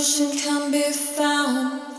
Love.